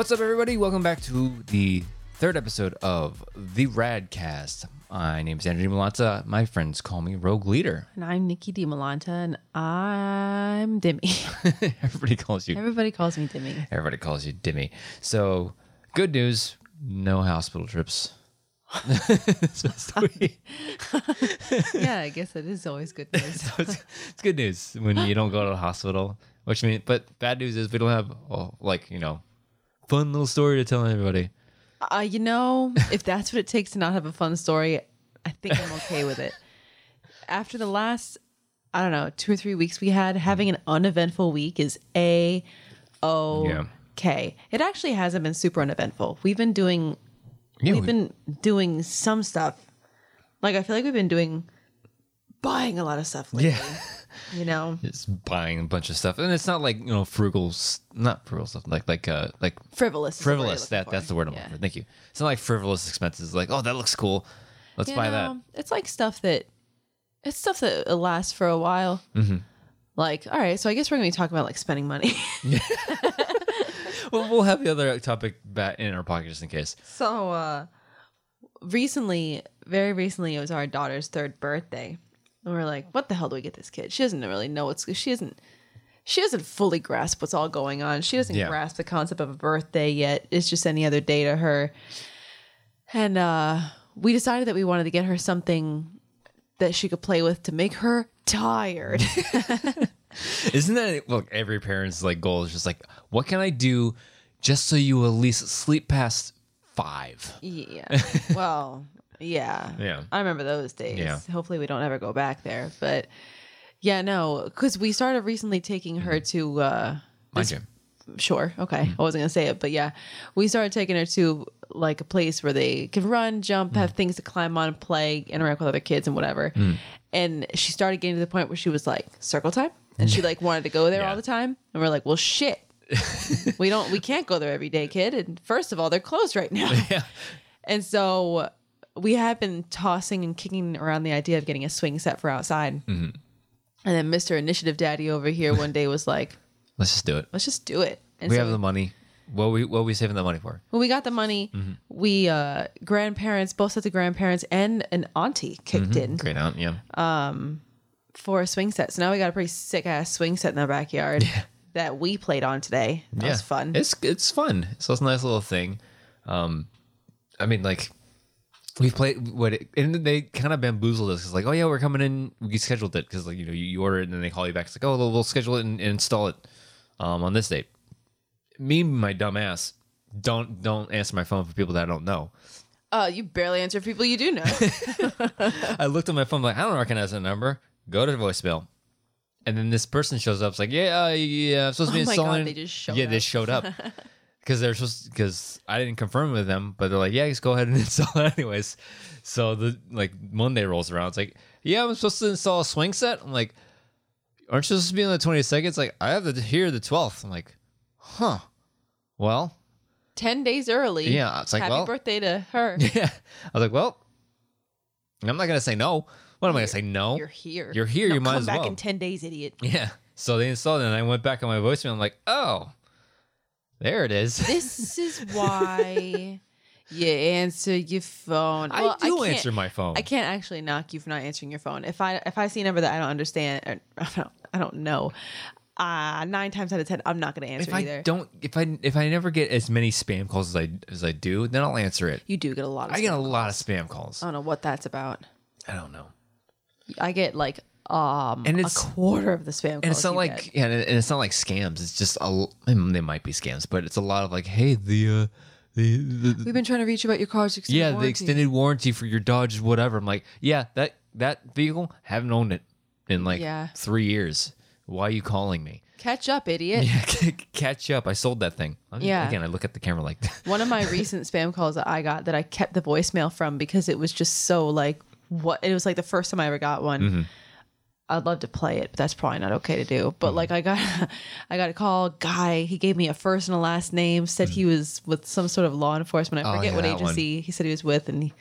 What's up, everybody? Welcome back to the third episode of the Radcast. My name is Andrew Malanta. My friends call me Rogue Leader. And I'm Nikki DiMolanta, and I'm Dimmy. Everybody calls you. Everybody calls me Dimmy. Everybody calls you Dimmy. So, good news: no hospital trips. Yeah, I guess that is always good news. So it's, it's good news when you don't go to the hospital. Which means, but bad news is we don't have oh, like you know, fun little story to tell everybody. Uh, you know, if that's what it takes to not have a fun story, I think I'm okay with it. After the last, I don't know, two or three weeks we had, having an uneventful week is a o k. It actually hasn't been super uneventful. We've been doing, Yeah, we've we- been doing some stuff. Like I feel like we've been doing, buying a lot of stuff lately. Yeah. You know, Just buying a bunch of stuff, and it's not like you know frugal, not frugal stuff, like like uh like frivolous. is the word you're frivolous. That for. that's the word I'm Yeah. looking for. Thank you. It's not like frivolous expenses. Like oh that looks cool, let's You buy that. It's like stuff that it's stuff that lasts for a while. Mm-hmm. Like, all right, so I guess we're gonna be talking about like spending money. Well, we'll have the other topic back in our pocket just in case. so, uh recently, very recently, it was our daughter's third birthday, and we're like, what the hell do we get this kid? She doesn't really know what's she isn't she doesn't fully grasp what's all going on. She doesn't Yeah. grasp the concept of a birthday yet. It's just any other day to her. And uh we decided that we wanted to get her something that she could play with to make her tired. Isn't that look every parent's like goal is just like what can I do just so you at least sleep past five? Yeah. Well, yeah. Yeah. I remember those days. Yeah. Hopefully we don't ever go back there. But yeah, no, because we started recently taking her to uh My this- gym. sure, okay. Mm-hmm. I wasn't gonna say it, but yeah. We started taking her to like a place where they can run, jump, Mm. have things to climb on, play, interact with other kids and whatever. Mm. And she started getting to the point where she was like, circle time. And she like wanted to go there Yeah. all the time. And we're like, well shit. we don't we can't go there every day, kid. And first of all, they're closed right now. Yeah. And so we have been tossing and kicking around the idea of getting a swing set for outside. Mm-hmm. And then Mr. Initiative Daddy over here one day was like, Let's just do it. let's just do it. And We so have the money. What we what we saving the money for? when we got the money, Mm-hmm. we uh grandparents, both sets of grandparents and an auntie kicked in Great aunt, yeah. Um, for a swing set. So now we got a pretty sick ass swing set in the backyard that we played on today. That yeah. was fun. It's it's fun. So it's a nice little thing. Um, I mean, like we've played what, it, and they kind of bamboozled us. It's like, oh yeah, we're coming in. We scheduled it because like you know you, you order it and then they call you back. It's like, oh, we'll, we'll schedule it and, and install it um, on this date. Me, my dumb ass, don't don't answer my phone for people that I don't know. uh you barely answer people you do know. I looked at my phone like I don't recognize that number. Go to voicemail. And then this person shows up. It's like, yeah, uh, yeah, I'm supposed to be Oh my God, they just showed yeah, they showed up because they're supposed because I didn't confirm with them, but they're like, yeah, just go ahead and install it anyways. So the like Monday rolls around. It's like, yeah, I'm supposed to install a swing set. I'm like, aren't you supposed to be on the 22nd? It's like I have to here the 12th. I'm like, huh. Well, Ten days early. Yeah, it's like, happy well- birthday to her. yeah. I was like, well, I'm not gonna say no. What am I gonna say? No. You're here. You're here, No, you might come as well back well. in ten days, idiot. Yeah. So they installed it, and I went back on my voicemail. I'm like, oh, there it is. This is why you answer your phone. I Well, do can't- answer my phone. I can't actually knock you for not answering your phone. If I if I see a number that I don't understand, or I don't, I don't know, uh, nine times out of ten, I'm not going to answer if I either. don't, if I if I never get as many spam calls as I as I do, then I'll answer it. you do get a lot of. I get a spam. lot of spam calls. I don't know what that's about. I don't know. I get like um And it's, a quarter of the spam. Calls And it's not like get. yeah, and it's not like scams. It's just a. I mean, they might be scams, but it's a lot of like, hey, the uh, the, the we've been trying to reach you about your car's extended yeah, the extended warranty for your Dodge, whatever. I'm like, yeah, that that vehicle haven't owned it in like Yeah. three years. Why are you calling me? Catch up, idiot. Yeah, c- catch up. I sold that thing. I- Yeah. Again, I look at the camera like, One of my recent spam calls that I got that I kept the voicemail from because it was just so like what it was like the first time I ever got one. Mm-hmm. I'd love to play it, but that's probably not okay to do. But like I got I got a call, guy, he gave me a first and a last name, said he was with some sort of law enforcement. I Mm. Oh, forget yeah, what that one. agency he said he was with and he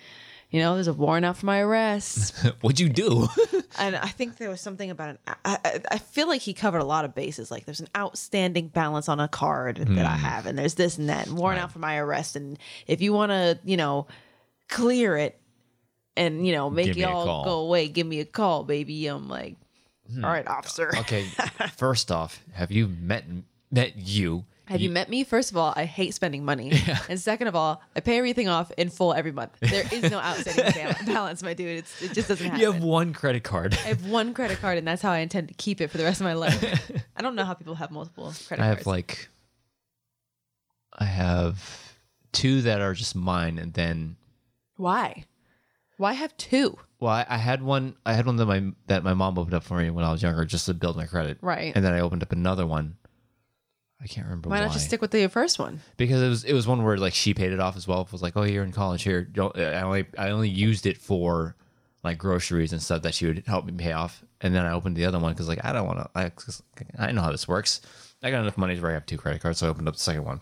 you know, there's a warrant out for my arrest. What'd you do? and I think there was something about an. I, I, I feel like he covered a lot of bases. Like there's an outstanding balance on a card that Hmm. I have, and there's this and that, and warrant out for my arrest. And if you want to, you know, clear it and you know make Give me it a all go away, give me a call, baby. I'm like, Hmm. all right, officer. okay, first off, have you met met you? Have you met me? First of all, I hate spending money. And second of all, I pay everything off in full every month. There is no outstanding balance, my dude. It's, it just doesn't happen. You have one credit card. I have one credit card, and that's how I intend to keep it for the rest of my life. I don't know how people have multiple credit I cards. I have like, I have two that are just mine, and then Why? Why have two? well, I, I had one. I had one that my that my mom opened up for me when I was younger, just to build my credit. Right. And then I opened up another one. I can't remember Why why. not just stick with the first one? because it was it was one where like she paid it off as well. It was like, oh, you're in college here. Don't I only I only used it for like groceries and stuff that she would help me pay off. And then I opened the other one because like I don't want to. I I know how this works. I got enough money to where I have two credit cards, so I opened up the second one.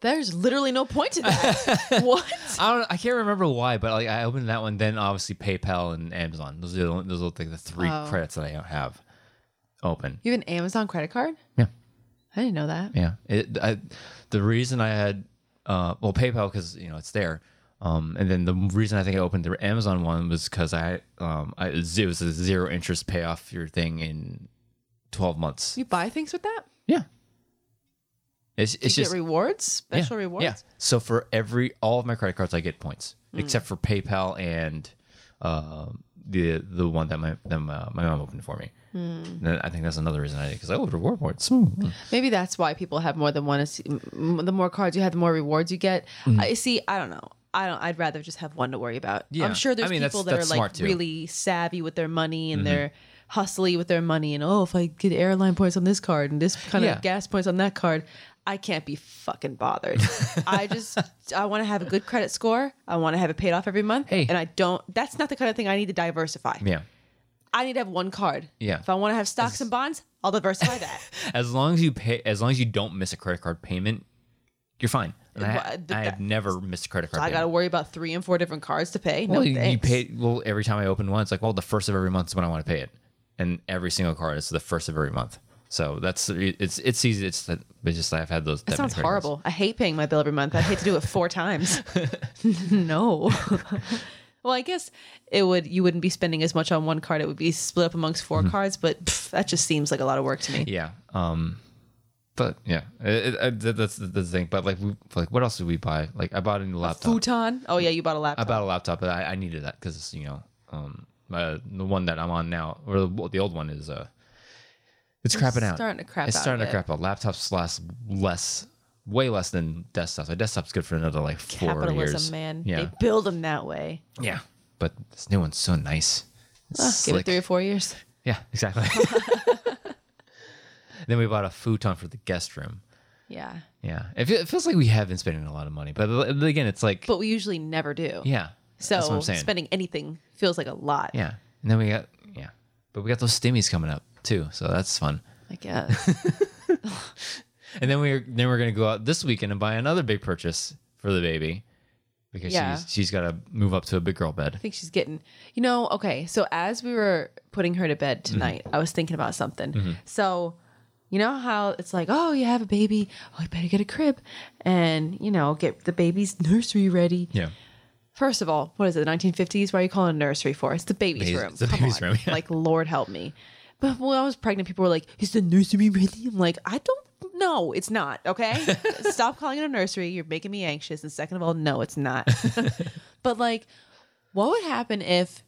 There's literally no point to that. what? I don't. I can't remember why, but like I opened that one. Then obviously PayPal and Amazon. Those are the, those are like the three Oh. credits that I have open. You have an Amazon credit card? Yeah. I didn't know that. Yeah. It, I, the reason I had, uh, well, PayPal because you know it's there, um, and then the reason I think I opened the Amazon one was because I, um, I it was a zero interest pay off your thing in twelve months. You buy things with that? Yeah. It's it's get just rewards? Special yeah, rewards? Yeah. So for every all of my credit cards, I get points, except for PayPal and um the the one that my that my, my mom opened for me. And I think that's another reason I did because I would reward points. Hmm. Maybe that's why people have more than one. The more cards you have, the more rewards you get. I see. I don't know. I don't. I'd rather just have one to worry about. Yeah. I'm sure there's I mean, that's- people that are that's like too. Mm-hmm. really savvy with their money and they're hustly with their money. And oh, if I get airline points on this card and this kind Yeah. of gas points on that card, I can't be fucking bothered. I just I want to have a good credit score. I want to have it paid off every month. Hey. And I don't. That's not the kind of thing I need to diversify. Yeah. I need to have one card. Yeah. If I want to have stocks and bonds, I'll diversify that. As long as you pay, as long as you don't miss a credit card payment, you're fine. And I, Well, I have never missed a credit card. Payment. I got to worry about three and four different cards to pay. Well, no you, you pay. Well, every time I open one, it's like, well, the first of every month is when I want to pay it, and every single card is the first of every month. So that's it's it's easy. It's that, but just I've had those. That sounds horrible. I hate paying my bill every month. I hate to do it four times. no. well, I guess it would. You wouldn't be spending as much on one card. It would be split up amongst 4 Mm-hmm. cards. But pff, that just seems like a lot of work to me. Yeah. Um. But yeah, it, it, that- that's the, thing. But like, we, like, what else did we buy? Like, I bought a new laptop. Futon. Oh yeah, you bought a laptop. I bought a laptop, but I, I needed that because you know, um, my, the one that I'm on now, or the, the old one is uh, it's crapping out. starting to crap It's out a starting to crap out. Laptops last less, way less than desktops. A desktop's good for another like four Capitalism, years. man. Yeah, They build them that way. yeah. But this new one's so nice. It's give it three or four years. Yeah, exactly. then we bought a futon for the guest room. Yeah, Yeah, it, fe- it feels like we have been spending a lot of money, but again, it's like but we usually never do. yeah. So that's what I'm saying. spending anything feels like a lot. Yeah, and then we got yeah, but we got those stimmies coming up too, so that's fun. I guess. And then we're then we're gonna go out this weekend and buy another big purchase for the baby because Yeah. she's she's got to move up to a big girl bed. I think she's getting, you know, okay. So as we were putting her to bed Mm-hmm. tonight, I was thinking about something. So, you know how it's like, oh, you have a baby, oh, you better get a crib, and you know, get the baby's nursery ready. Yeah, First of all, what is it, the 1950s? Why are you calling it a nursery for? It's the baby's Baby's- room. it's the Come baby's on. room, yeah. Like, Lord help me. But when I was pregnant, people were like, is the nursery ready? I'm like, I don't know. It's not. Okay. Stop calling it a nursery. You're making me anxious. And second of all, no, it's not. but like, what would happen if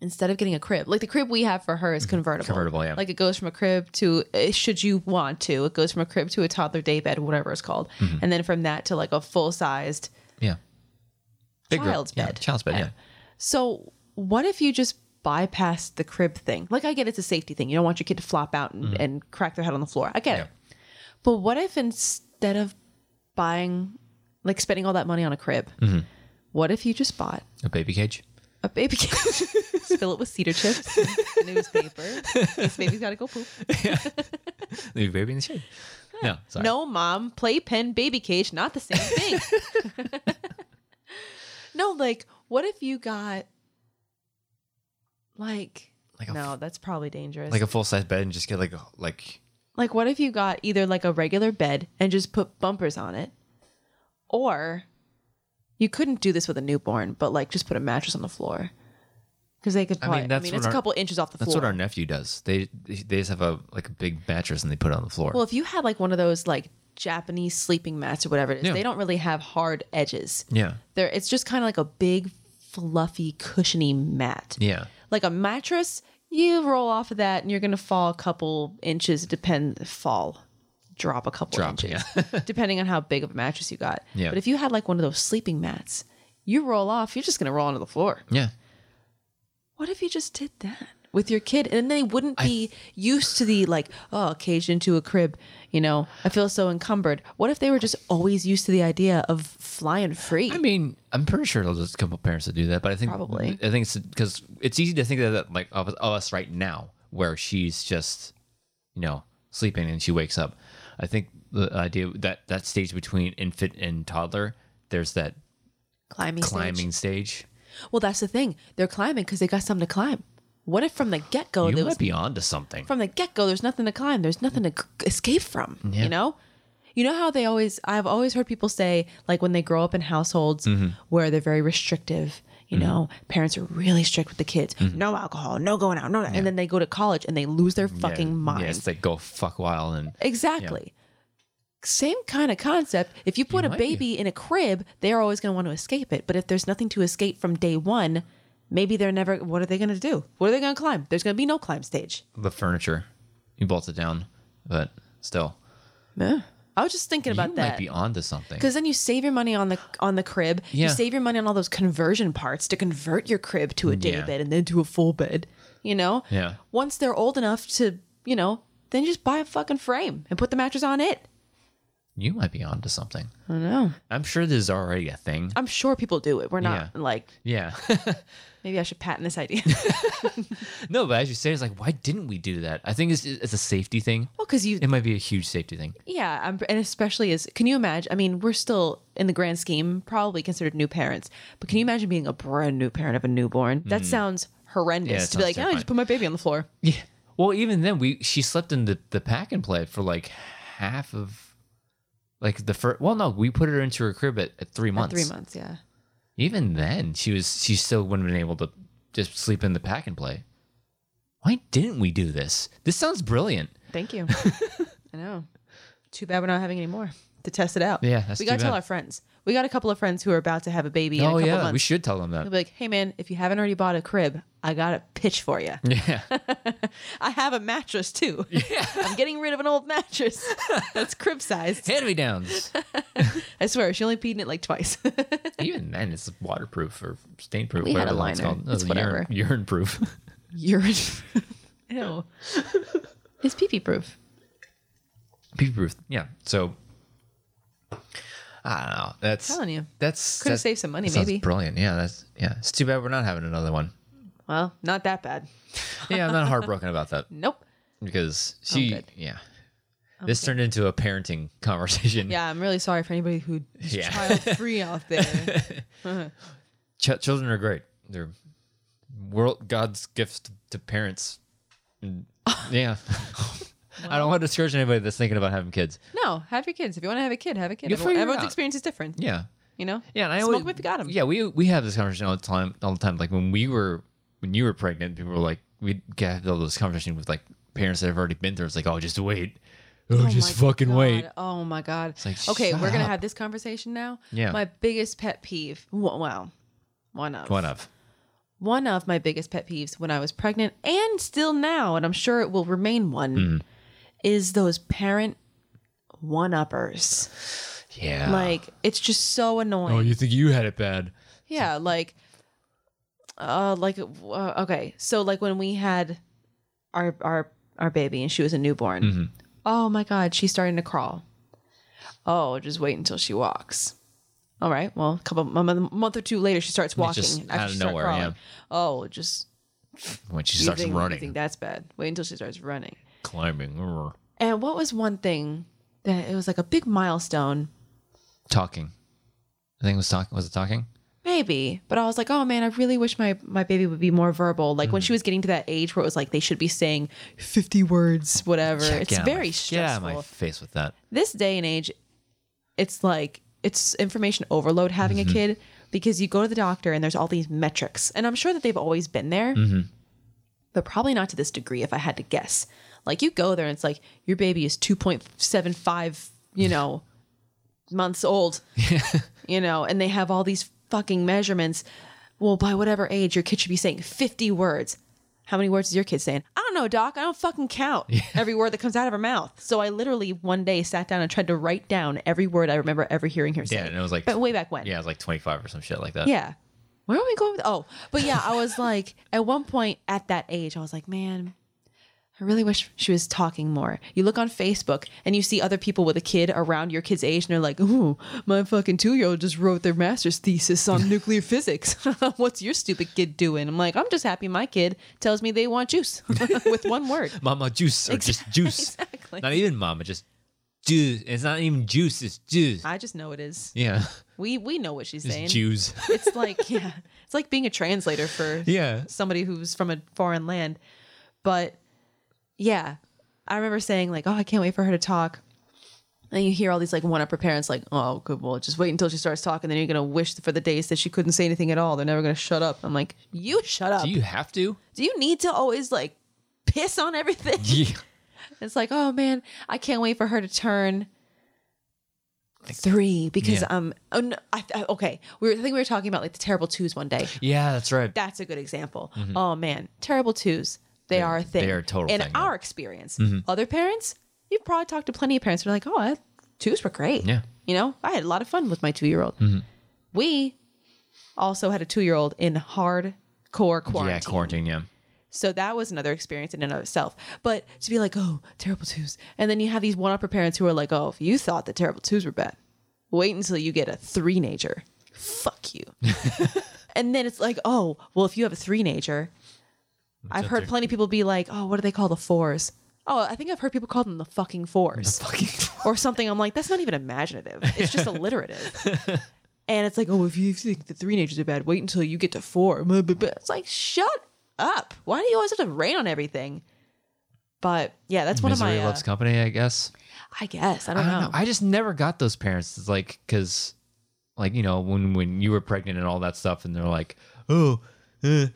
instead of getting a crib, like the crib we have for her is convertible. Mm-hmm. Convertible, yeah. Like it goes from a crib to, uh, should you want to, it goes from a crib to a toddler day bed, whatever it's called. Mm-hmm. And then from that to like a full sized yeah. Big child's yeah, bed. child's bed. Yeah. So what if you just bypass the crib thing? Like I get it's a safety thing. You don't want your kid to flop out and, mm-hmm. and crack their head on the floor. I get it. But what if instead of buying like spending all that money on a crib, mm-hmm. what if you just bought A baby cage. a baby cage, fill it with cedar chips, and newspaper. This baby's got to go poop. Leave baby in the shade. No, sorry. No, mom, playpen, baby cage, not the same thing. no, like, What if you got like, Like a no, that's probably dangerous. like a full size bed and just get like a, like Like, what if you got either like a regular bed and just put bumpers on it, or you couldn't do this with a newborn, but like just put a mattress on the floor because they could. I mean, Probably, I mean, it's what a couple inches off the that's floor. That's what our nephew does. They they just have a like a big mattress and they put it on the floor. well, if you had like one of those like Japanese sleeping mats or whatever it is, Yeah. they don't really have hard edges. yeah, They're it's just kind of like a big, fluffy, cushiony mat. yeah, Like a mattress, you roll off of that and you're gonna fall a couple inches. Depend fall, drop a couple Drop, inches, depending on how big of a mattress you got. Yeah. But if you had like one of those sleeping mats, you roll off, you're just gonna roll onto the floor. yeah. What if you just did that with your kid, and then they wouldn't be used to the like, oh, caged into a crib. You know, I feel so encumbered. What if they were just always used to the idea of flying free? I mean, I'm pretty sure there's a couple parents that do that, but I think Probably. I think it's because it's easy to think of that like of, of us right now, where she's just you know sleeping and she wakes up. I think the idea that that stage between infant and toddler, there's that climbing, stage. climbing stage. Well, that's the thing. They're climbing because they got something to climb. What if from the get go, you there might was be onto something. from the get go, there's nothing to climb. There's nothing to escape from. Yeah. You know. You know how they always, I've always heard people say, like when they grow up in households Mm-hmm. where they're very restrictive, you know, parents are really strict with the kids. Mm-hmm. No alcohol, no going out, no. And then they go to college and they lose their fucking yeah, minds. Yeah, it's like go fuck wild and Exactly. Same kind of concept. If you put a might be. baby in a crib, they're always going to want to escape it. But if there's nothing to escape from day one, maybe they're never. What are they going to do? What are they going to climb? There's going to be no climb stage. the furniture. You bolt it down, but still, Yeah. I was just thinking about that. you that. might be onto something. because then you save your money on the on the crib. You save your money on all those conversion parts to convert your crib to a day Yeah. bed and then to a full bed. You know. Yeah. Once they're old enough to, you know, then you just buy a fucking frame and put the mattress on it. You might be onto something. I know. I'm sure there's already a thing. I'm sure people do it. We're not Yeah. like Yeah. maybe I should patent this idea. no, but as you say, it's like, why didn't we do that? I think it's, it's a safety thing. well, because you, It might be a huge safety thing. yeah, I'm, and especially as can you imagine? I mean, we're still in the grand scheme probably considered new parents, but can you imagine being a brand new parent of a newborn? That mm-hmm. sounds horrendous. Yeah, it to be sounds like, oh, I terrifying. just put my baby on the floor. Yeah. Well, even then, we she slept in the, the pack and play for like half of, like the first. Well, no, we put her into her crib at, at three months. Three months, yeah. Even then, she was she still wouldn't have been able to just sleep in the pack and play. Why didn't we do this? This sounds brilliant. Thank you. I know. Too bad we're not having any more to test it out. Yeah, that's we gotta too tell bad. our friends. We got a couple of friends who are about to have a baby oh yeah, months. we should tell them that. They'll be like, hey man, if you haven't already bought a crib, I got a pitch for you. Yeah. I have a mattress too. Yeah. I'm getting rid of an old mattress that's crib sized. Hand me downs. I swear, she only peed in it like twice. Even then, it's waterproof or stain proof. We had a whatever it's liner. called. It's whatever. Urine, urine proof. Urine. Ew. It's pee pee proof. Pee pee proof. Yeah. So I don't know. That's Telling you. That's Could've saved some money, maybe. Brilliant. Yeah. That's yeah. It's too bad we're not having another one. Well, not that bad. Yeah, I'm not heartbroken about that Nope. because she. Yeah. This turned into a parenting conversation. Yeah, I'm really sorry for anybody who is Yeah. child free out there. Ch- children are great. They're world God's gift to parents. And, yeah. I don't want to discourage anybody that's thinking about having kids. no, have your kids. If you want to have a kid, have a kid. You'll Everyone- figure it everyone's out. experience is different. Yeah. You know? Yeah, and I Smoke always, them if you got 'em. Yeah, we we have this conversation all the time. All the time, like when we were when you were pregnant, people were like, we'd get all those conversations with like parents that have already been through. It's like, oh, just wait, oh, Oh just my fucking God. wait. Oh my god. like, okay, shut we're gonna up. have this conversation now. Yeah. My biggest pet peeve. Well, well one of One of one of my biggest pet peeves when I was pregnant and still now, and I'm sure it will remain one, Mm. Is those parent one uppers. yeah. Like it's just so annoying. oh, you think you had it bad? Yeah, like, uh, like, uh, okay, so like when we had our our our baby and she was a newborn. Mm-hmm. Oh my god, she's starting to crawl. Oh, just wait until she walks. All right, well, a couple a month, month or two later, she starts walking. just after out of nowhere, yeah. Oh, just When she you starts think, you think that's bad? Wait until she starts running. Climbing, And what was one thing that it was like a big milestone? talking. I think it was talking. Was it talking? Maybe, but I was like, oh man, I really wish my my baby would be more verbal. Like when Mm-hmm. she was getting to that age where it was like they should be saying fifty words, whatever. it's Get out of my- very of stressful. my face with that. This day and age, it's like it's information overload having Mm-hmm. a kid because you go to the doctor and there's all these metrics, and I'm sure that they've always been there, Mm-hmm. but probably not to this degree. If I had to guess, like you go there and it's like your baby is two point seven five, you know, months old you know, and they have all these fucking measurements. Well, by whatever age, your kid should be saying 50 words. How many words is your kid saying? I don't know, doc. I don't fucking count every word that comes out of her mouth. So I literally one day sat down and tried to write down every word I remember ever hearing her say. Yeah, and it was like but way back when. Yeah, it was like 25 or some shit like that. Yeah. Where are we going with? Oh, but yeah, I was like, at one point at that age, I was like, man, I really wish she was talking more. You look on Facebook and you see other people with a kid around your kid's age, and they're like, ooh, my fucking two year old just wrote their master's thesis on nuclear physics. What's your stupid kid doing? I'm like, I'm just happy my kid tells me they want juice with one word. Mama juice or just juice. Exactly. Not even mama, just juice. It's not even juice, it's juice. I just know it is. yeah. We we know what she's saying. It's Jews. It's like yeah, it's like being a translator for Yeah. somebody who's from a foreign land. But yeah, I remember saying like, "Oh, I can't wait for her to talk." And you hear all these like one-upper parents like, "Oh, good, well, just wait until she starts talking. Then you're gonna wish for the days that she couldn't say anything at all. They're never gonna shut up." I'm like, "You shut up. Do you have to? Do you need to always like piss on everything?" Yeah. It's like, oh man, I can't wait for her to turn three because Yeah. um oh no, I, I, okay we were I think we were talking about like the terrible twos one day. Yeah, that's right. That's a good example. Oh man, terrible twos. They are a thing. Mm-hmm. they are total In thing, yeah. Mm-hmm. our experience, other parents, you've probably talked to plenty of parents who are like, oh, I, twos were great. Yeah. You know, I had a lot of fun with my two year old. We also had a two year old in hardcore quarantine. Yeah, quarantine, yeah. So that was another experience in and of itself. But to be like, oh, terrible twos. And then you have these one upper parents who are like, oh, if you thought that terrible twos were bad, wait until you get a threenager. Fuck you. and then it's like, oh, well, if you have a three I've heard plenty of people be like, oh, what do they call the fours? Oh, I think I've heard people call them the fucking fours Fucking or something. I'm like, that's not even imaginative. It's just alliterative. and it's like, oh, if you think the threenagers are bad, wait until you get to four. It's like, shut up. Why do you always have to rain on everything? But yeah, that's one misery of my. Uh, loves company, I guess. I guess I don't, I don't know. know. I just never got those parents. It's like because, like you know, when when you were pregnant and all that stuff, and they're like, oh, uh,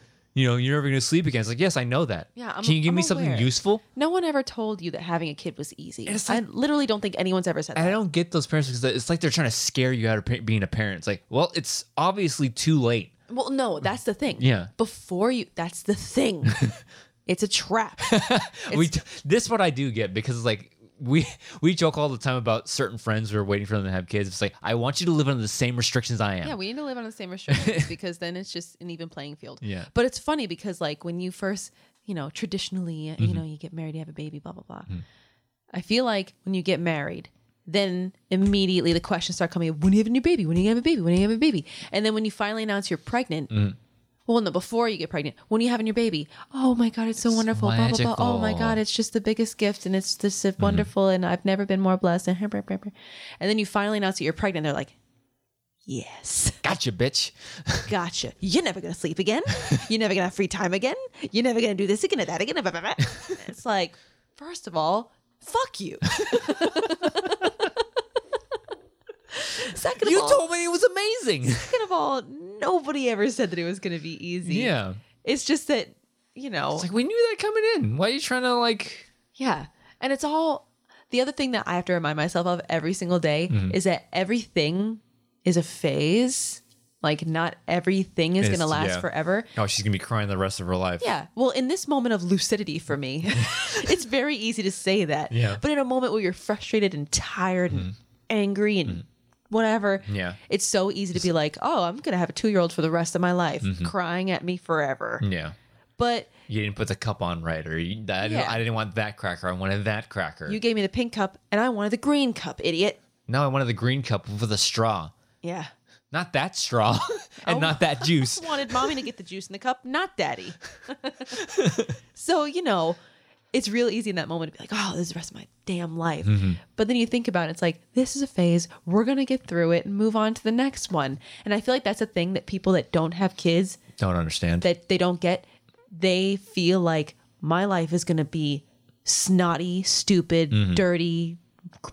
you know, you're never gonna sleep again. It's like, yes, I know that. Yeah, I'm- Can you give I'm me something aware. useful? no one ever told you that having a kid was easy. it's I literally don't think anyone's ever said And I don't get those parents because it's like they're trying to scare you out of pa- being a parent. It's like, well, it's obviously too late. Well, no, that's the thing. Yeah. Before you, that's the thing. it's a trap. we this what I do get because it's like we we joke all the time about certain friends who are waiting for them to have kids. It's like I want you to live under the same restrictions I am. Yeah, we need to live under the same restrictions because then it's just an even playing field. Yeah. But it's funny because like when you first, you know, traditionally, Mm-hmm. you know, you get married, you have a baby, blah blah blah. I feel like when you get married, then immediately the questions start coming: When are you have a new baby? When are you have a baby? When are you have a baby? And then when you finally announce you're pregnant. Mm-hmm. Well, no, before you get pregnant, when are you having your baby? Oh my God, it's so wonderful. Blah, blah, blah. Oh my. God, it's just the biggest gift and it's just Mm-hmm. wonderful and I've never been more blessed. And, and then you finally announce that you're pregnant. They're like, yes. Gotcha, bitch. Gotcha. You're never gonna sleep again. You're never gonna have free time again. You're never gonna do this again or that again. blah, blah, blah. It's like, first of all, fuck you. second of You all, told me it was amazing. second of all, nobody ever said that it was gonna be easy. yeah. It's just that, you know, It's like we knew that coming in. Why are you trying to like? yeah. And it's all the other thing that I have to remind myself of every single day Mm-hmm. is that everything is a phase. Like not everything is gonna last yeah. forever. Oh, she's gonna be crying the rest of her life. Yeah. Well, in this moment of lucidity for me, it's very easy to say that. Yeah. But in a moment where you're frustrated and tired and angry and whatever, Yeah. it's so easy to be like, oh, I'm going to have a two year old for the rest of my life Mm-hmm. crying at me forever. Yeah. But You didn't put the cup on right, or you, I, didn't, Yeah. I didn't want that cracker. I wanted that cracker. you gave me the pink cup and I wanted the green cup, idiot. no, I wanted the green cup with a straw. Yeah. Not that straw, and Oh. not that juice. wanted mommy to get the juice in the cup, not daddy. so, you know, it's real easy in that moment to be like, oh, this is the rest of my damn life. Mm-hmm. But then you think about it, it's like, this is a phase. We're going to get through it and move on to the next one. And I feel like that's a thing that people that don't have kids, Don't understand. that they don't get, they feel like my life is going to be snotty, stupid, Mm-hmm. dirty,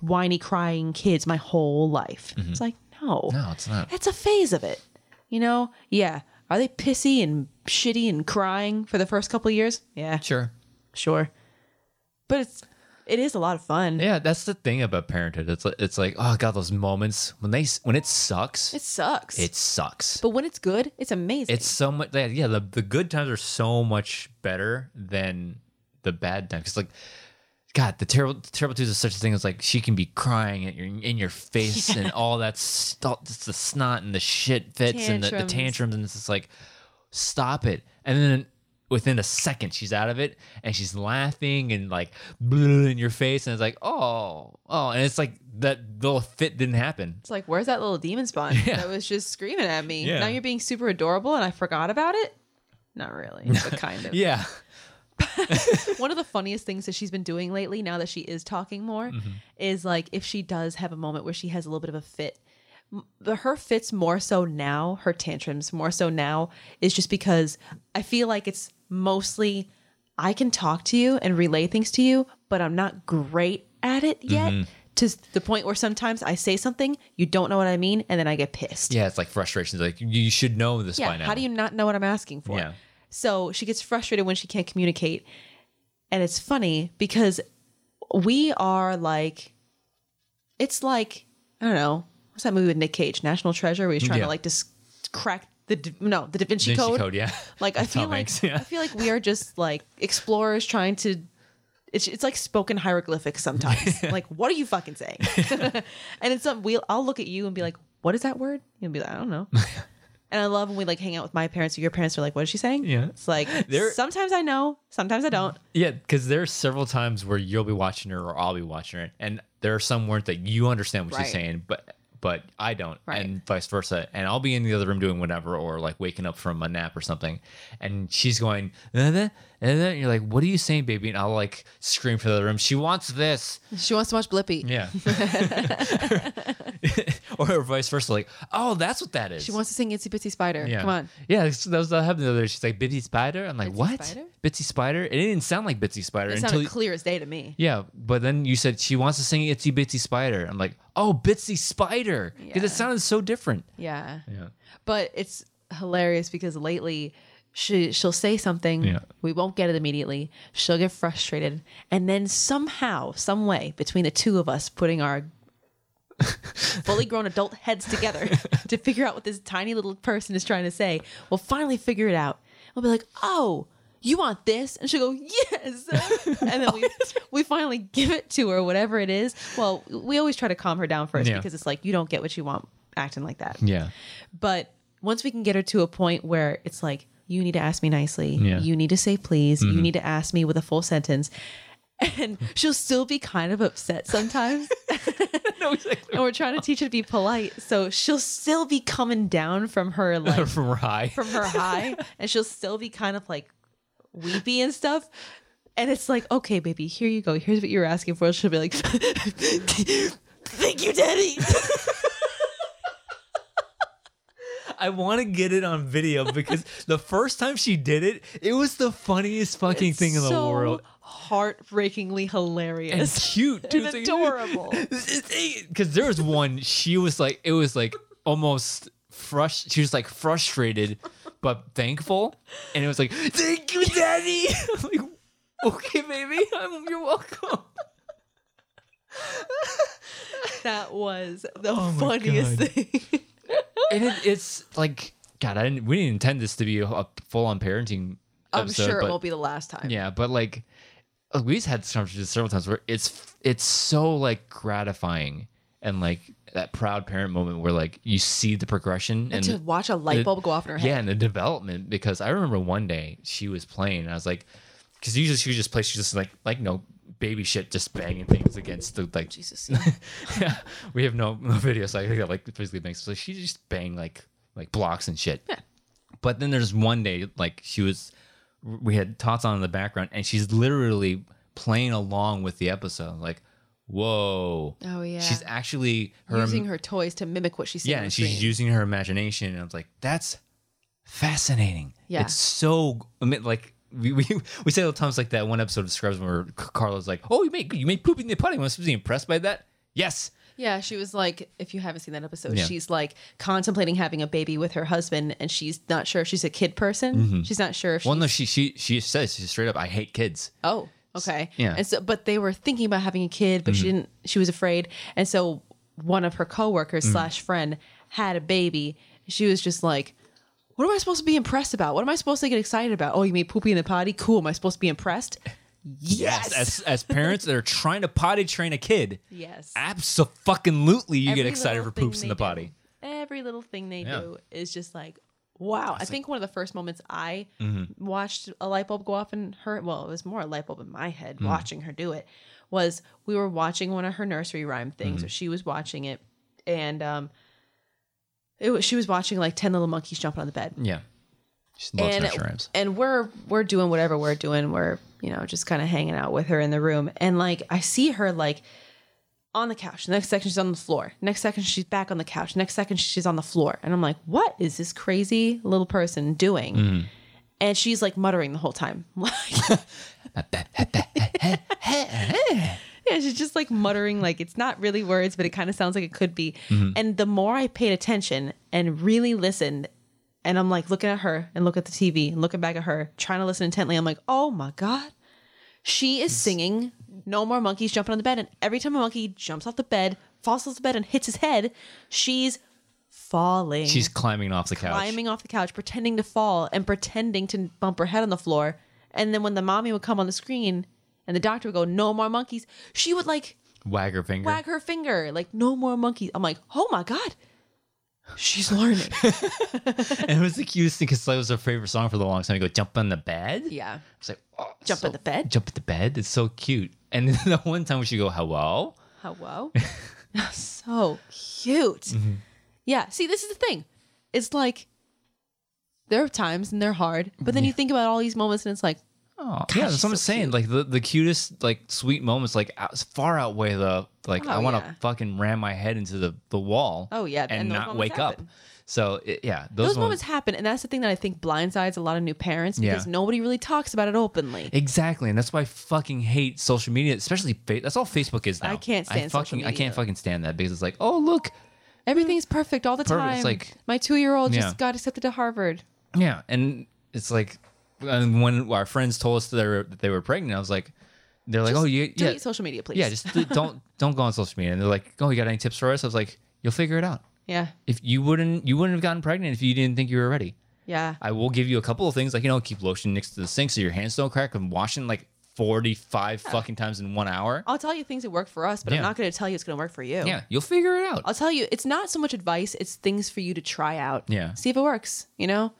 whiny, crying kids my whole life. It's like, no. Mm-hmm. no, it's not. It's a phase of it. You know? Yeah. Are they pissy and shitty and crying for the first couple of years? Yeah, Sure. sure. But it's it is a lot of fun. Yeah, that's the thing about parenthood. It's like, it's like oh god, those moments when they when it sucks, It sucks. it sucks. but when it's good, it's amazing. It's so much. Yeah, yeah, the the good times are so much better than the bad times. Like, God, the terrible terrible twos is such a thing. It's like she can be crying at your in your face and all that stuff. It's the snot and the shit fits and the, the Tantrums. tantrums, and it's just like, stop it. And then within a second, she's out of it and she's laughing and like "Bleh," in your face, and it's like, oh, oh, and it's like that little fit didn't happen. It's like, where's that little demon spawn Yeah. that was just screaming at me? Yeah. Now you're being super adorable and I forgot about it? Not really, but kind of. Yeah, One of the funniest things that she's been doing lately, now that she is talking more, Mm-hmm. is like if she does have a moment where she has a little bit of a fit. her fits more so now, her tantrums more so now is just because I feel like it's mostly I can talk to you and relay things to you, but I'm not great at it yet. Mm-hmm. To the point where sometimes I say something, you don't know what I mean, and then I get pissed. yeah, it's like frustration. It's like you- you should know this Yeah. by now. How do you not know what I'm asking for? Yeah. So she gets frustrated when she can't communicate. And it's funny because we are like, it's like, I don't know, what's that movie with Nick Cage, National Treasure, where he's trying Yeah. to like just crack the, no, the Da Vinci, Da Vinci Code. Code, yeah. Like I feel Tom like, Hanks, yeah. I feel like we are just like explorers trying to, it's, it's like spoken hieroglyphics sometimes. Like, what are you fucking saying? and it's some we'll I'll look at you and be like, what is that word? You'll be like, I don't know. and I love when we like hang out with my parents or your parents are like, what is she saying? Yeah. It's like They're- sometimes I know, sometimes I don't. Yeah, because there are several times where you'll be watching her or I'll be watching her, and there are some words that you understand what Right. she's saying, but but I don't, Right. and vice versa. And I'll be in the other room doing whatever, or like waking up from a nap or something, and she's going, "Uh, uh, uh," then you're like, "What are you saying, baby?" And I'll like scream for the room, "She wants this." She wants to watch Blippi. Yeah. or vice versa, like, "Oh, that's what that is." She wants to sing Itsy Bitsy Spider. Yeah. Come on. Yeah, that's- that was that happened the other day. She's like Bitsy Spider. I'm like, Bitsy what? Spider? Bitsy Spider? It didn't sound like Bitsy Spider It until sounded you- clear as day to me. yeah, but then you said she wants to sing Itsy Bitsy Spider. I'm like, oh, Bitsy Spider, because Yeah. it sounded so different. Yeah. Yeah. But it's hilarious because lately she she'll say something, Yeah. we won't get it immediately. She'll get frustrated, and then somehow, some way, between the two of us putting our fully grown adult heads together to figure out what this tiny little person is trying to say, we'll finally figure it out. We'll be like, "Oh, you want this?" And she'll go, "Yes." and then we we finally give it to her, whatever it is. Well, we always try to calm her down first Yeah. because it's like you don't get what you want acting like that. Yeah. But once we can get her to a point where it's like, you need to ask me nicely. Yeah. Mm-hmm. You need to say please. You need to ask me with a full sentence. And she'll still be kind of upset sometimes. no, exactly. and we're trying to teach her to be polite. So she'll still be coming down from her like From her high. from her high. And she'll still be kind of like weepy and stuff. And it's like, okay, baby, here you go. Here's what you were asking for. She'll be like, Thank you, Daddy. I want to get it on video because the first time she did it, it was the funniest fucking thing in the world. Heartbreakingly And hilarious. cute, too. And adorable. Because there was one, she was like, it was like almost frust. She was like frustrated, but thankful, and it was like, "Thank you, Daddy." I'm like, okay, baby, I'm, you're welcome. That was the Oh funniest thing. And it, it's like, God, I didn't. We didn't intend this to be a, a full-on parenting. I'm sure it but- won't be the last time. Yeah, but like uh, we've had this conversation several times where it's it's so like gratifying and like that proud parent moment where like you see the progression And to watch a light the- bulb go off in her head. yeah, and the development because I remember one day she was playing and I was like, because usually she would just play, she's just like like no baby shit, just banging things against the like. Jesus. yeah, we have no no video, so I think that like physically bangs. So she just bang like like blocks and shit. Yeah. But then there's one day like she was, we had tots on in the background, and she's literally playing along with the episode. Like, whoa. Oh, yeah. She's actually her using her toys to mimic what she's yeah, and she's using her imagination. And I was like, that's fascinating. Yeah. It's so I mean, like we, we we say all the times like that one episode of Scrubs where Carla's like, Oh, you made you made pooping in the potty. Was be impressed by that? Yes. Yeah, she was like, if you haven't seen that episode, Yeah. she's like contemplating having a baby with her husband, and she's not sure if she's a kid person. She's not sure if she's. Mm-hmm. Well, no, she she she says she's straight up, I hate kids. oh, okay. Yeah. Mm-hmm. And so, but they were thinking about having a kid, but she didn't. She was afraid, and so one of her coworkers Mm-hmm. slash friend had a baby. She was just like. What am I supposed to be impressed about? What am I supposed to get excited about? Oh, you made poopy in the potty? Cool. Am I supposed to be impressed? Yes. As as parents that are trying to potty train a kid, yes. absolutely you get Every excited little for poops thing in the do, potty. Every little thing they Yeah. do is just like, wow. I think one of the first moments I Mm-hmm. watched a light bulb go off in her, well, it was more a light bulb in my head Mm. watching her do it, was we were watching one of her nursery rhyme things, Mm-hmm. or she was watching it, and um, it was, she was watching like 10 little monkeys jumping on the bed Yeah. She loves and nursery rhymes. and we're we're doing whatever we're doing. We're you know just kind of hanging out with her in the room, and like I see her like on the couch. The Next second she's on the floor. Next second she's back on the couch. Next second she's on the floor, and I'm like, what is this crazy little person doing? Mm-hmm. And she's like muttering the whole time, Yeah, she's just like muttering, like it's not really words, but it kind of sounds like it could be. Mm-hmm. And the more I paid attention and really listened, and I'm like looking at her and look at the TV and looking back at her, trying to listen intently, I'm like, oh my God. She is singing No More Monkeys Jumping on the Bed. And every time a monkey jumps off the bed, falls off the bed, and hits his head, she's falling. She's climbing off the couch. climbing off the couch, pretending to fall and pretending to bump her head on the floor. And then when the mommy would come on the screen and the doctor would go, No more monkeys, she would like Wag her finger. wag her finger, like, No more monkeys. I'm like, Oh my God. She's learning. and it was the cutest thing because that was her favorite song for the longest time. You go jump on the bed. yeah. It's like oh, Jump so- on the bed? Jump at the bed. It's so cute. And then the one time she go hello, Hello. so cute. Mm-hmm. Yeah. See, this is the thing. It's like there are times and they're hard, but then you think about all these moments and it's like, oh Gosh, yeah, that's what I'm so saying. cute. Like the, the cutest like sweet moments like out, far outweigh the like Oh, I want to yeah. fucking ram my head into the the wall. Oh, yeah, and, and not moments wake up. So it, yeah, those, those, moments happen. And that's the thing that I think blindsides a lot of new parents because Yeah. nobody really talks about it openly. Exactly, and that's why I fucking hate social media, especially fa- that's all Facebook is now. I can't stand social fucking I can't fucking stand that because it's like, oh look, Everything's perfect all the Perfect. time. It's like- my two year old Yeah. just got accepted to Harvard. Yeah, and it's like and when our friends told us that they were, that they were pregnant, I was like, they're like, Just oh you, delete yeah, social media, please. yeah, just don't don't go on social media. And they're like, oh, you got any tips for us? I was like, you'll figure it out. yeah, If you wouldn't, you wouldn't have gotten pregnant if you didn't think you were ready. yeah. I will give you a couple of things like you know, keep lotion next to the sink so your hands don't crack. I'm washing like forty five fucking times in one hour. I'll tell you things that work for us, but Yeah. I'm not going to tell you it's going to work for you. Yeah, you'll figure it out. I'll tell you, it's not so much advice; it's things for you to try out. Yeah. see if it works. You know.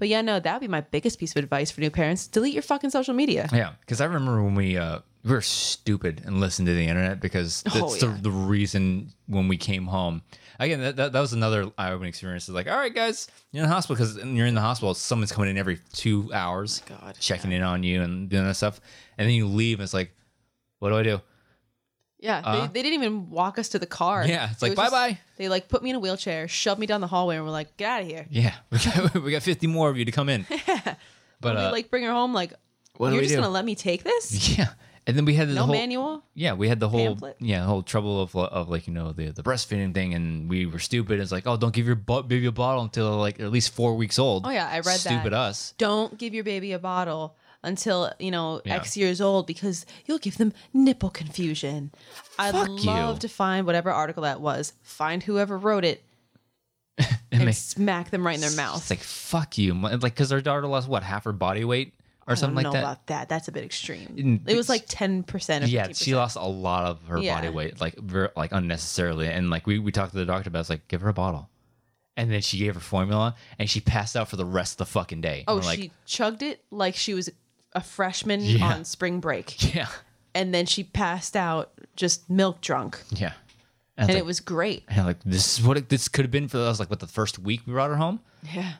But yeah, no, that would be my biggest piece of advice for new parents: delete your fucking social media. Yeah, because I remember when we uh, we were stupid and listened to the internet because that's Oh, the, yeah. the reason when we came home. Again, that, that, that was another eye-opening experience. It's like, all right, guys, you're in the hospital because you're in the hospital. Someone's coming in every two hours, Oh God, checking in on you and doing that stuff. And then you leave, and it's like, what do I do? Yeah, Uh-huh. they, they didn't even walk us to the car. Yeah, it's It like, was just- bye-bye. They like put me in a wheelchair, shoved me down the hallway, and we're like, get out of here. Yeah, we got, we got 50 more of you to come in. But we uh, like bring her home. Like, what do you're we just do? gonna let me take this? yeah, and then we had the No whole manual. Yeah, we had the whole Pamphlet? yeah the whole trouble of of like you know the the breastfeeding thing, and we were stupid. It's like oh, don't give your baby a bottle until like at least four weeks old. Oh yeah, I read that. Stupid us. Don't give your baby a bottle until you know Yeah. X years old because you'll give them nipple confusion. I'd Fuck love you. to find whatever article that was, find whoever wrote it, and ma- smack them right in their mouth. It's like fuck you, like because our daughter lost what half her body weight or I something like that. about that. That's a bit extreme. It was like ten percent. yeah, she lost a lot of her Yeah. body weight, like ver- like unnecessarily, and like we we talked to the doctor about, it, it's like give her a bottle, and then she gave her formula, and she passed out for the rest of the fucking day. Oh, like, she chugged it like she was a freshman Yeah. on spring break, yeah, and then she passed out just milk drunk, yeah, and it's it was great. And like this is what it, this could have been for us. Like what the first week we brought her home. Yeah.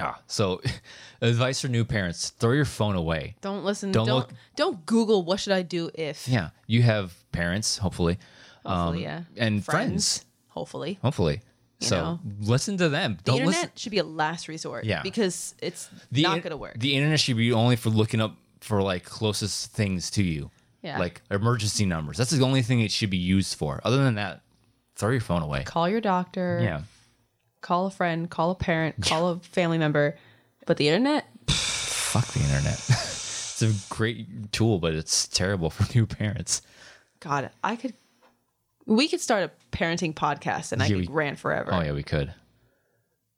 Ah, so advice for new parents: throw your phone away. Don't listen. Don't Don't look- don't, Google what should I do if. Yeah, you have parents, hopefully, Hopefully, um, yeah. and friends, Hopefully. hopefully. So know. listen to them. The Don't internet listen. should be a last resort. Yeah. Because it's The not in- going to work. The internet should be only for looking up for like closest things to you. Yeah. Like emergency numbers. That's the only thing it should be used for. Other than that, throw your phone away. call your doctor. Yeah. Call a friend. Call a parent. Call a family member. But the internet, Fuck the internet. it's a great tool, but it's terrible for new parents. God, I could. We could start a parenting podcast, and I Yeah, could we- rant forever. Oh yeah, we could.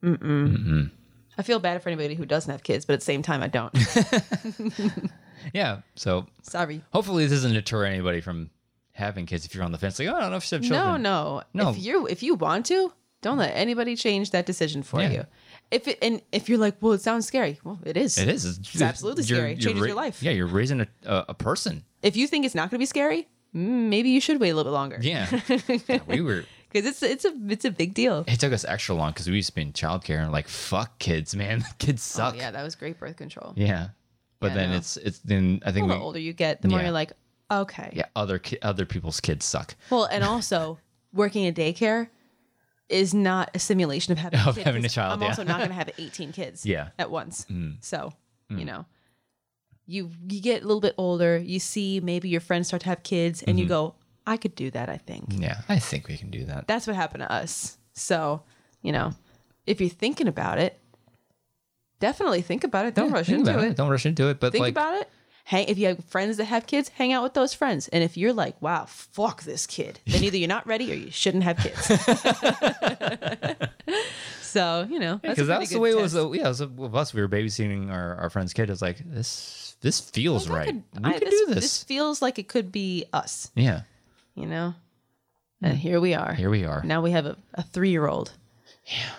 I feel bad for anybody who doesn't have kids, but at the same time, I don't. Yeah. So Sorry. hopefully this doesn't deter anybody from having kids if you're on the fence. Like, oh, I don't know if should have children. no, No. no. If you if you want to, don't let anybody change that decision for Yeah. you. If it and if you're like, well, it sounds scary. Well, it is. It is. It's, absolutely scary. It changes your life. Yeah, you're raising a, a, a person. If you think it's not going to be scary, maybe you should wait a little bit longer. Yeah. Yeah, we were. because it's it's a it's a big deal. It took us extra long because we used to be in childcare and like fuck kids, man. Kids Oh, suck. yeah, that was great birth control. Yeah. But Yeah, then know. it's it's then I think The we older you get, the more Yeah. you're like, okay. yeah other ki- other people's kids suck. Well, and also working in daycare is not a simulation of having a kid, having a child, I'm yeah. also not going to have 18 kids. Yeah. Mm. At once. So you know, you you get a little bit older. You see maybe your friends start to have kids, and you Mm-hmm. go, I could do that. I think Yeah, I think we can do that. that's what happened to us. So you know, if you're thinking about it, definitely think about it. Don't Yeah, rush into about it. Don't rush into it. But Think like, about it. Hang if you have friends that have kids, hang out with those friends. And if you're like, wow, fuck this kid, then either you're not ready or you shouldn't have kids. so, you know, that's a because that's the way it was. uh, Yeah, it was uh, with us. We were babysitting our, our friend's kid. It was like this. This feels right. could- we I- could do this. This feels like it could be us, Yeah. you know? And here we are. Here we are. Now we have a, a three year old. Yeah.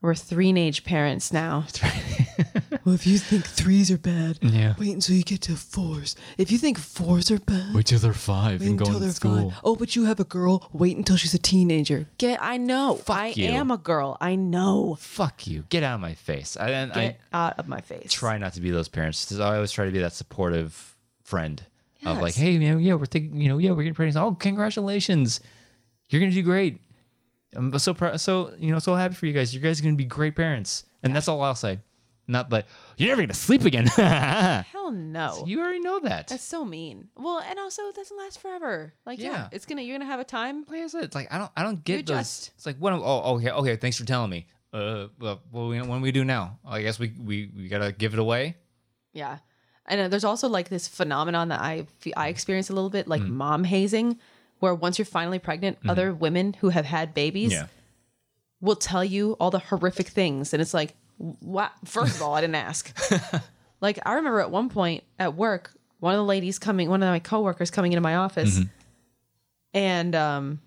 We're three-age parents now. Well, if you think threes are bad, Yeah. wait until you get to fours. If you think fours are bad, Wait till they're five wait until they're fine. Oh, but you have a girl. Wait until she's a teenager. Get I know. I you. am a girl. I know. Fuck you. Get out of my face. I, and I Get out of my face. try not to be those parents. I always try to be that supportive friend of like, hey, man, yeah, we're thinking, you know, yeah, we're getting pregnant. Oh, congratulations. You're going to do great. I'm so proud. So, you know, so happy for you guys. You guys are going to be great parents. And that's all I'll say. Not like, you're never to sleep again. Hell no. you already know that. That's so mean. Well, and also it doesn't last forever. Like, yeah, Yeah. it's gonna you're gonna have a time. like I said, it's like I don't I don't get You those. adjust. It's like what? am- Oh, okay, okay. Thanks for telling me. Uh, well, well, we- what do we do now? I guess we we we gotta give it away. Yeah, and uh, there's also like this phenomenon that I fe- I experience a little bit, like mom hazing, where once you're finally pregnant, other women who have had babies will tell you all the horrific things, and it's like, what? First of all, I didn't ask. like I remember at one point at work, one of the ladies coming, one of my coworkers coming into my office, and um,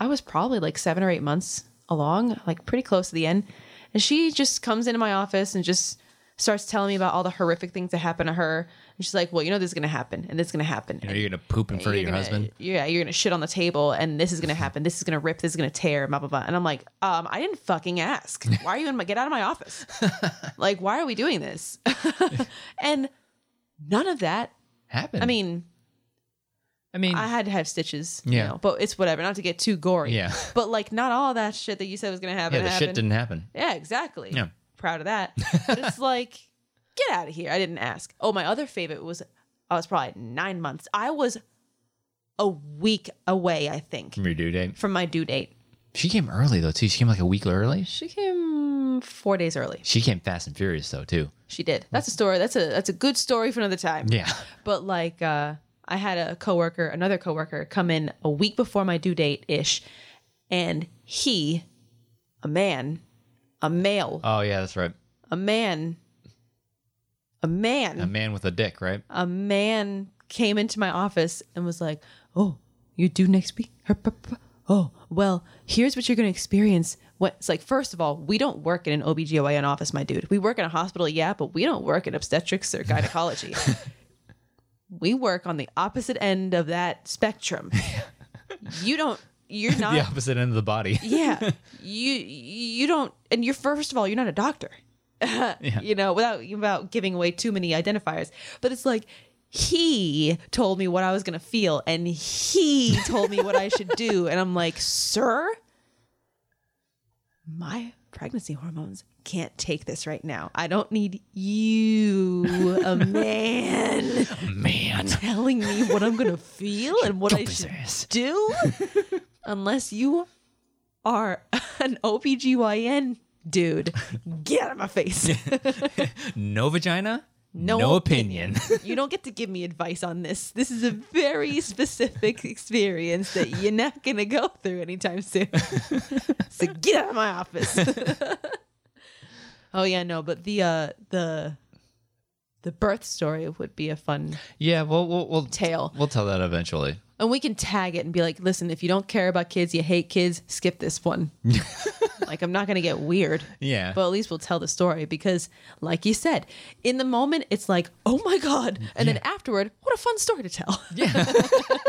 I was probably like seven or eight months along, like pretty close to the end, and she just comes into my office and just starts telling me about all the horrific things that happened to her. And she's like, "Well, you know this is gonna happen, and this is gonna happen. You know, you're gonna poop in front of your gonna- husband. Yeah, you're gonna shit on the table, and this is gonna happen. This is gonna rip. This is gonna tear. Blah blah blah. And I'm like, um, I didn't fucking ask. Why are you in my? Get out of my office. like, why are we doing this? and none of that. happened. I mean, I mean, I had to have stitches. You Yeah. know, but it's whatever. Not to get too gory. Yeah. But like, not all that shit that you said was gonna happen. yeah, the happened. shit didn't happen. Yeah, exactly. Yeah. Proud of that. but it's like, get out of here. I didn't ask. Oh, my other favorite was I was probably nine months. I was a week away, I think, From your due date. from my due date. She came early though too. She came like a week early. She came four days early. She came fast and furious though too. She did. That's a story. That's a that's a good story for another time. Yeah. But like uh I had a coworker, another coworker come in a week before my due date ish, and he, a man, a male, Oh yeah, that's right. a man, a man, A man with a dick, right? a man came into my office and was like, "Oh, you're due next week? Oh, well, here's what you're going to experience." What it's like, first of all, we don't work in an OBGYN office, my dude. We work in a hospital, yeah, but we don't work in obstetrics or gynecology. we work on the opposite end of that spectrum. you don't you're not the opposite end of the body. yeah. You you don't and you're first of all, you're not a doctor. yeah. you know, without without giving away too many identifiers. But it's like he told me what I was gonna feel, and he told me what I should do, and I'm like, sir, my pregnancy hormones can't take this right now. I don't need you, a man, Man. telling me what I'm gonna feel and what I should ass. do, unless you are an OBGYN dude. Get out of my face. No vagina, No no, opinion. you don't get to give me advice on this. This is a very specific experience that you're not going to go through anytime soon. so get out of my office. oh yeah, no, but the uh the the birth story would be a fun yeah, well, we'll we'll tale. we'll tell that eventually. And we can tag it and be like, "Listen, if you don't care about kids, you hate kids, skip this one." like I'm not going to get weird. Yeah. But at least we'll tell the story because, like you said, in the moment it's like, oh my God. And then afterward, what a fun story to tell. Yeah.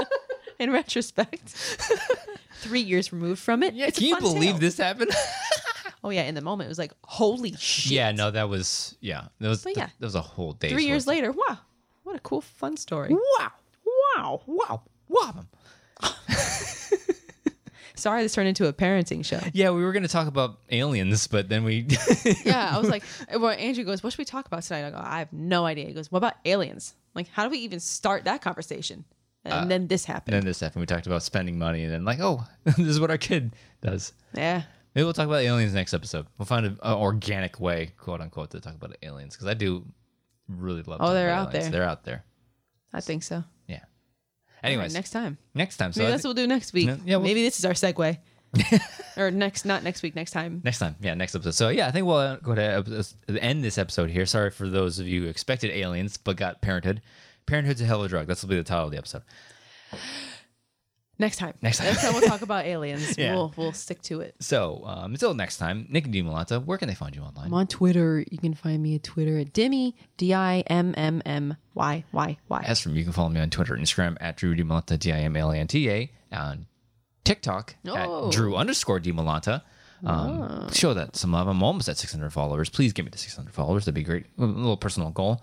in retrospect, three years removed from it. Yeah, can you believe tale. this happened? Oh, yeah. In the moment, it was like, holy shit. yeah, no, that was yeah, that was But yeah. that was a whole day. Three years later, wow. What a cool, fun story. Wow, wow, wow, wow. Sorry this turned into a parenting show. Yeah, we were gonna talk about aliens, but then we yeah, I was like, well, Andrew goes, what should we talk about tonight? I go, I have no idea. He goes, what about aliens? Like, how do we even start that conversation? And uh, then this happened. then this happened. We talked about spending money, and then like, oh, this is what our kid does. yeah. Maybe we'll talk about aliens next episode. We'll find an organic way, quote unquote, to talk about aliens because I do really love. Oh, they're out aliens. there. They're out there. I think so. Yeah. Anyways, right, next time. next time. So Maybe I that's what we'll do next week. Yeah, we'll- Maybe this is our segue. or next, not next week, next time. Next time, yeah, next episode. So yeah, I think we'll uh, go to end this episode here. Sorry for those of you who expected aliens but got Parenthood. Parenthood's a hell of a drug. That's will be the title of the episode. Next time. Next time. Next time we'll talk about aliens. Yeah. We'll we'll stick to it. So um, until next time, Nick and Dimolanta, where can they find you online? I'm on Twitter. You can find me at Twitter at Dimmy D I M M M Y Y Y. As from you can follow me on Twitter and Instagram at Drew Dimolanta, D I M L A N T A, on TikTok Oh. at Drew underscore Dimolanta. Um, Show that some love. I'm almost at 600 followers. Please give me the 600 followers. That'd be great. A little personal goal.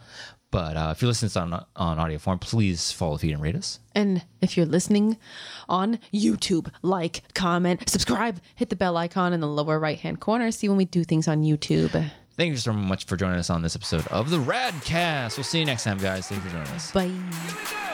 But uh, if you're listening to on, on audio form, please follow, feed, and rate us. And if you're listening on YouTube, like, comment, subscribe, hit the bell icon in the lower right hand corner. See when we do things on YouTube. Thank you so much for joining us on this episode of the Radcast. We'll see you next time, guys. Thank you for joining us. Bye.